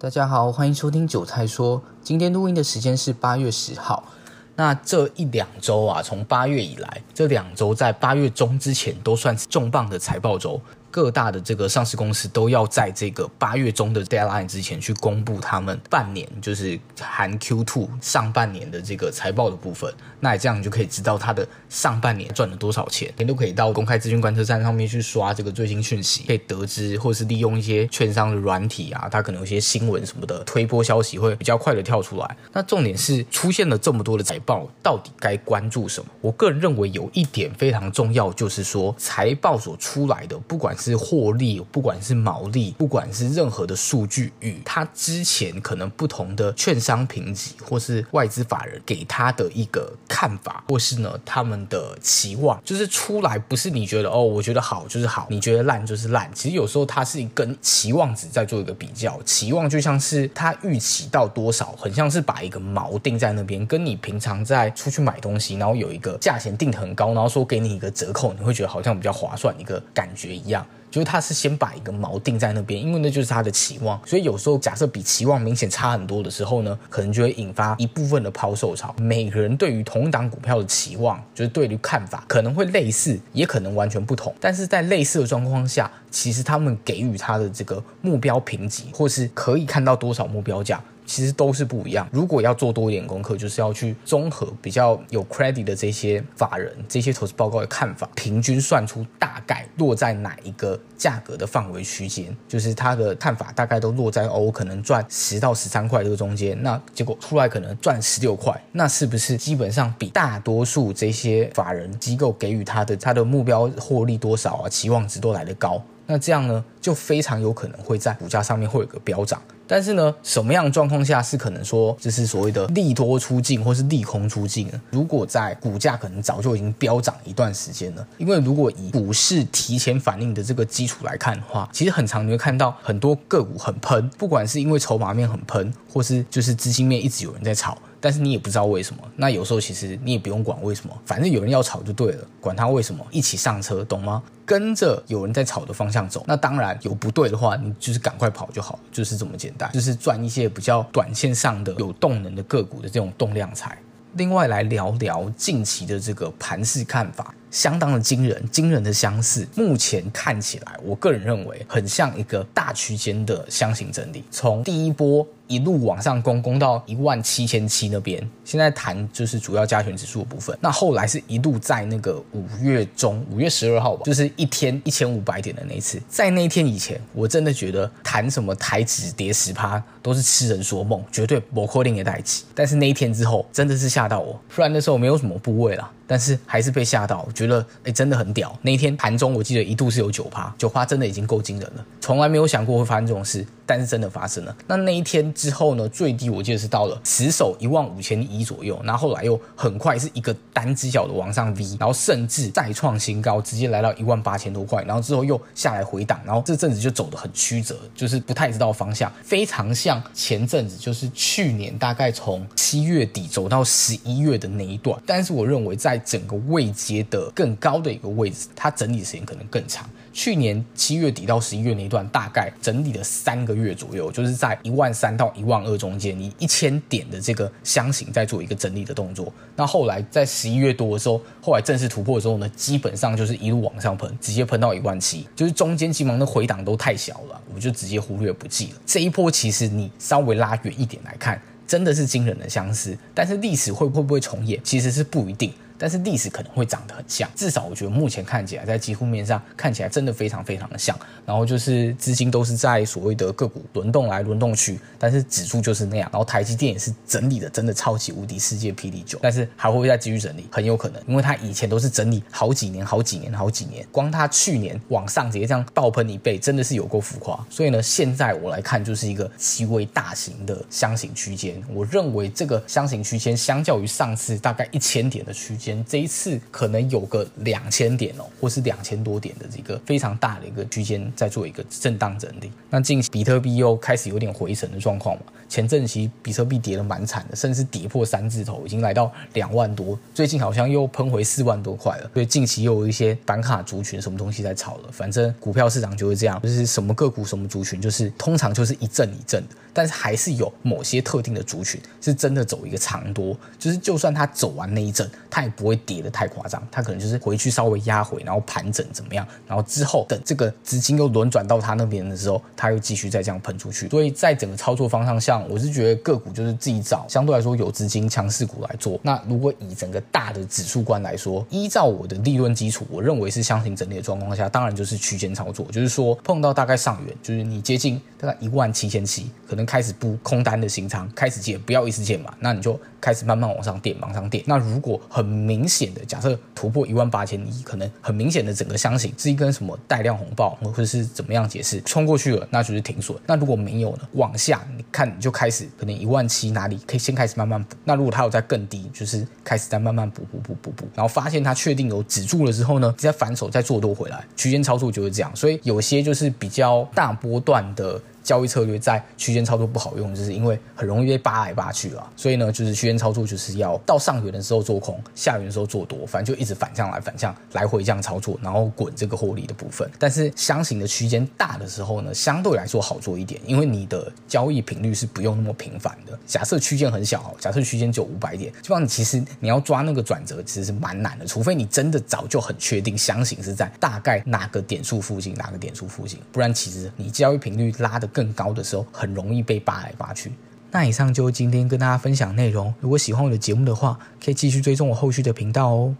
大家好，欢迎收听韭菜说。今天录音的时间是八月十号。那这一两周啊，从八月以来，这两周在八月中之前都算是重磅的财报周。各大的这个上市公司都要在这个八月中的 deadline 之前去公布他们半年，就是含 Q2 上半年的这个财报的部分。那这样你就可以知道它的上半年赚了多少钱。你都可以到公开资讯观测站上面去刷这个最新讯息，可以得知，或是利用一些券商的软体啊，它可能有些新闻什么的推波消息会比较快的跳出来。那重点是出现了这么多的财报，到底该关注什么？我个人认为有一点非常重要，就是说财报所出来的，不管是获利，不管是毛利，不管是任何的数据，与他之前可能不同的券商评级或是外资法人给他的一个看法，或是呢他们的期望，就是出来不是你觉得哦，我觉得好就是好，你觉得烂就是烂。其实有时候它是跟期望值在做一个比较，期望就像是他预期到多少，很像是把一个锚定在那边，跟你平常在出去买东西，然后有一个价钱定的很高，然后说给你一个折扣，你会觉得好像比较划算一个感觉一样。就是他是先把一个锚定在那边，因为那就是他的期望，所以有时候假设比期望明显差很多的时候呢，可能就会引发一部分的抛售潮。每个人对于同一档股票的期望，就是对于看法可能会类似，也可能完全不同。但是在类似的状况下，其实他们给予他的这个目标评级，或是可以看到多少目标价。其实都是不一样。如果要做多一点功课，就是要去综合比较有 credit 的这些法人、这些投资报告的看法，平均算出大概落在哪一个价格的范围区间，就是他的看法大概都落在哦，可能赚十到十三块这个中间。那结果出来可能赚十六块，那是不是基本上比大多数这些法人机构给予他的他的目标获利多少啊，期望值都来得高？那这样呢，就非常有可能会在股价上面会有个飙涨。但是呢，什么样状况下是可能说就是所谓的利多出尽或是利空出尽呢？如果在股价可能早就已经飙涨一段时间了，因为如果以股市提前反应的这个基础来看的话，其实很常你会看到很多个股很喷，不管是因为筹码面很喷，或是就是资金面一直有人在炒。但是你也不知道为什么，那有时候其实你也不用管为什么，反正有人要炒就对了，管他为什么，一起上车，懂吗？跟着有人在炒的方向走，那当然有不对的话，你就是赶快跑就好，就是这么简单，就是赚一些比较短线上的有动能的个股的这种动量财。另外来聊聊近期的这个盘势看法，相当的惊人，惊人的相似。目前看起来，我个人认为很像一个大区间的箱型整理，从第一波。一路往上攻，攻到一万七千七那边。现在谈就是主要加权指数的部分。那后来是一路在那个五月中，五月十二号吧，就是一天一千五百点的那一次。在那一天以前，我真的觉得谈什么台指跌十趴都是痴人说梦，绝对不可能的代起。但是那一天之后，真的是吓到我。不然那时候没有什么部位啦。但是还是被吓到，觉得哎，真的很屌。那一天盘中，我记得一度是有九趴，九趴真的已经够惊人了。从来没有想过会发生这种事，但是真的发生了。那那一天之后呢，最低我记得是到了死守一万五千一左右，然后后来又很快是一个单只脚的往上 V，然后甚至再创新高，直接来到一万八千多块，然后之后又下来回档，然后这阵子就走得很曲折，就是不太知道方向，非常像前阵子就是去年大概从七月底走到十一月的那一段。但是我认为在整个位阶的更高的一个位置，它整理时间可能更长。去年七月底到十一月那一段，大概整理了三个月左右，就是在一万三到一万二中间，以一千点的这个箱型在做一个整理的动作。那后来在十一月多的时候，后来正式突破的时候呢，基本上就是一路往上喷，直接喷到一万七，就是中间急忙的回档都太小了，我就直接忽略不计了。这一波其实你稍微拉远一点来看，真的是惊人的相似，但是历史会会不会重演，其实是不一定。但是历史可能会长得很像，至少我觉得目前看起来，在几乎面上看起来真的非常非常的像。然后就是资金都是在所谓的个股轮动来轮动去，但是指数就是那样。然后台积电也是整理的真的超级无敌世界霹雳九，但是还会不会再继续整理？很有可能，因为它以前都是整理好几年、好几年、好几年，光它去年往上直接这样爆喷一倍，真的是有够浮夸。所以呢，现在我来看就是一个极为大型的箱型区间。我认为这个箱型区间相较于上次大概一千点的区间。这一次可能有个两千点哦，或是两千多点的这个非常大的一个区间，在做一个震荡整理。那近期比特币又开始有点回神的状况嘛？前阵期比特币跌得蛮惨的，甚至跌破三字头，已经来到两万多。最近好像又喷回四万多块了。所以近期又有一些板卡族群什么东西在炒了。反正股票市场就会这样，就是什么个股什么族群，就是通常就是一阵一阵的。但是还是有某些特定的族群是真的走一个长多，就是就算它走完那一阵，它也不会跌得太夸张，它可能就是回去稍微压回，然后盘整怎么样，然后之后等这个资金又轮转到它那边的时候，它又继续再这样喷出去。所以在整个操作方向上，我是觉得个股就是自己找相对来说有资金强势股来做。那如果以整个大的指数观来说，依照我的利润基础，我认为是箱型整理的状况下，当然就是区间操作，就是说碰到大概上缘，就是你接近大概一万七千七，可能开始不空单的新仓，开始减，不要一次减嘛，那你就开始慢慢往上垫，往上垫。那如果很明显的假设突破一万八千一，可能很明显的整个箱型是一根什么带量红爆，或者是怎么样解释冲过去了，那就是停损。那如果没有呢？往下你看你就开始可能一万七哪里可以先开始慢慢补。那如果它有在更低，就是开始在慢慢补补补补补，然后发现它确定有止住了之后呢，再反手再做多回来，区间操作就是这样。所以有些就是比较大波段的。交易策略在区间操作不好用，就是因为很容易被扒来扒去啊。所以呢，就是区间操作就是要到上缘的时候做空，下缘的时候做多，反正就一直反向来反向来回这样操作，然后滚这个获利的部分。但是箱型的区间大的时候呢，相对来说好做一点，因为你的交易频率是不用那么频繁的。假设区间很小，假设区间就五百点，基本上你其实你要抓那个转折其实是蛮难的，除非你真的早就很确定箱型是在大概哪个点数附近，哪个点数附近，不然其实你交易频率拉的更高的时候，很容易被扒来扒去。那以上就是今天跟大家分享内容。如果喜欢我的节目的话，可以继续追踪我后续的频道哦。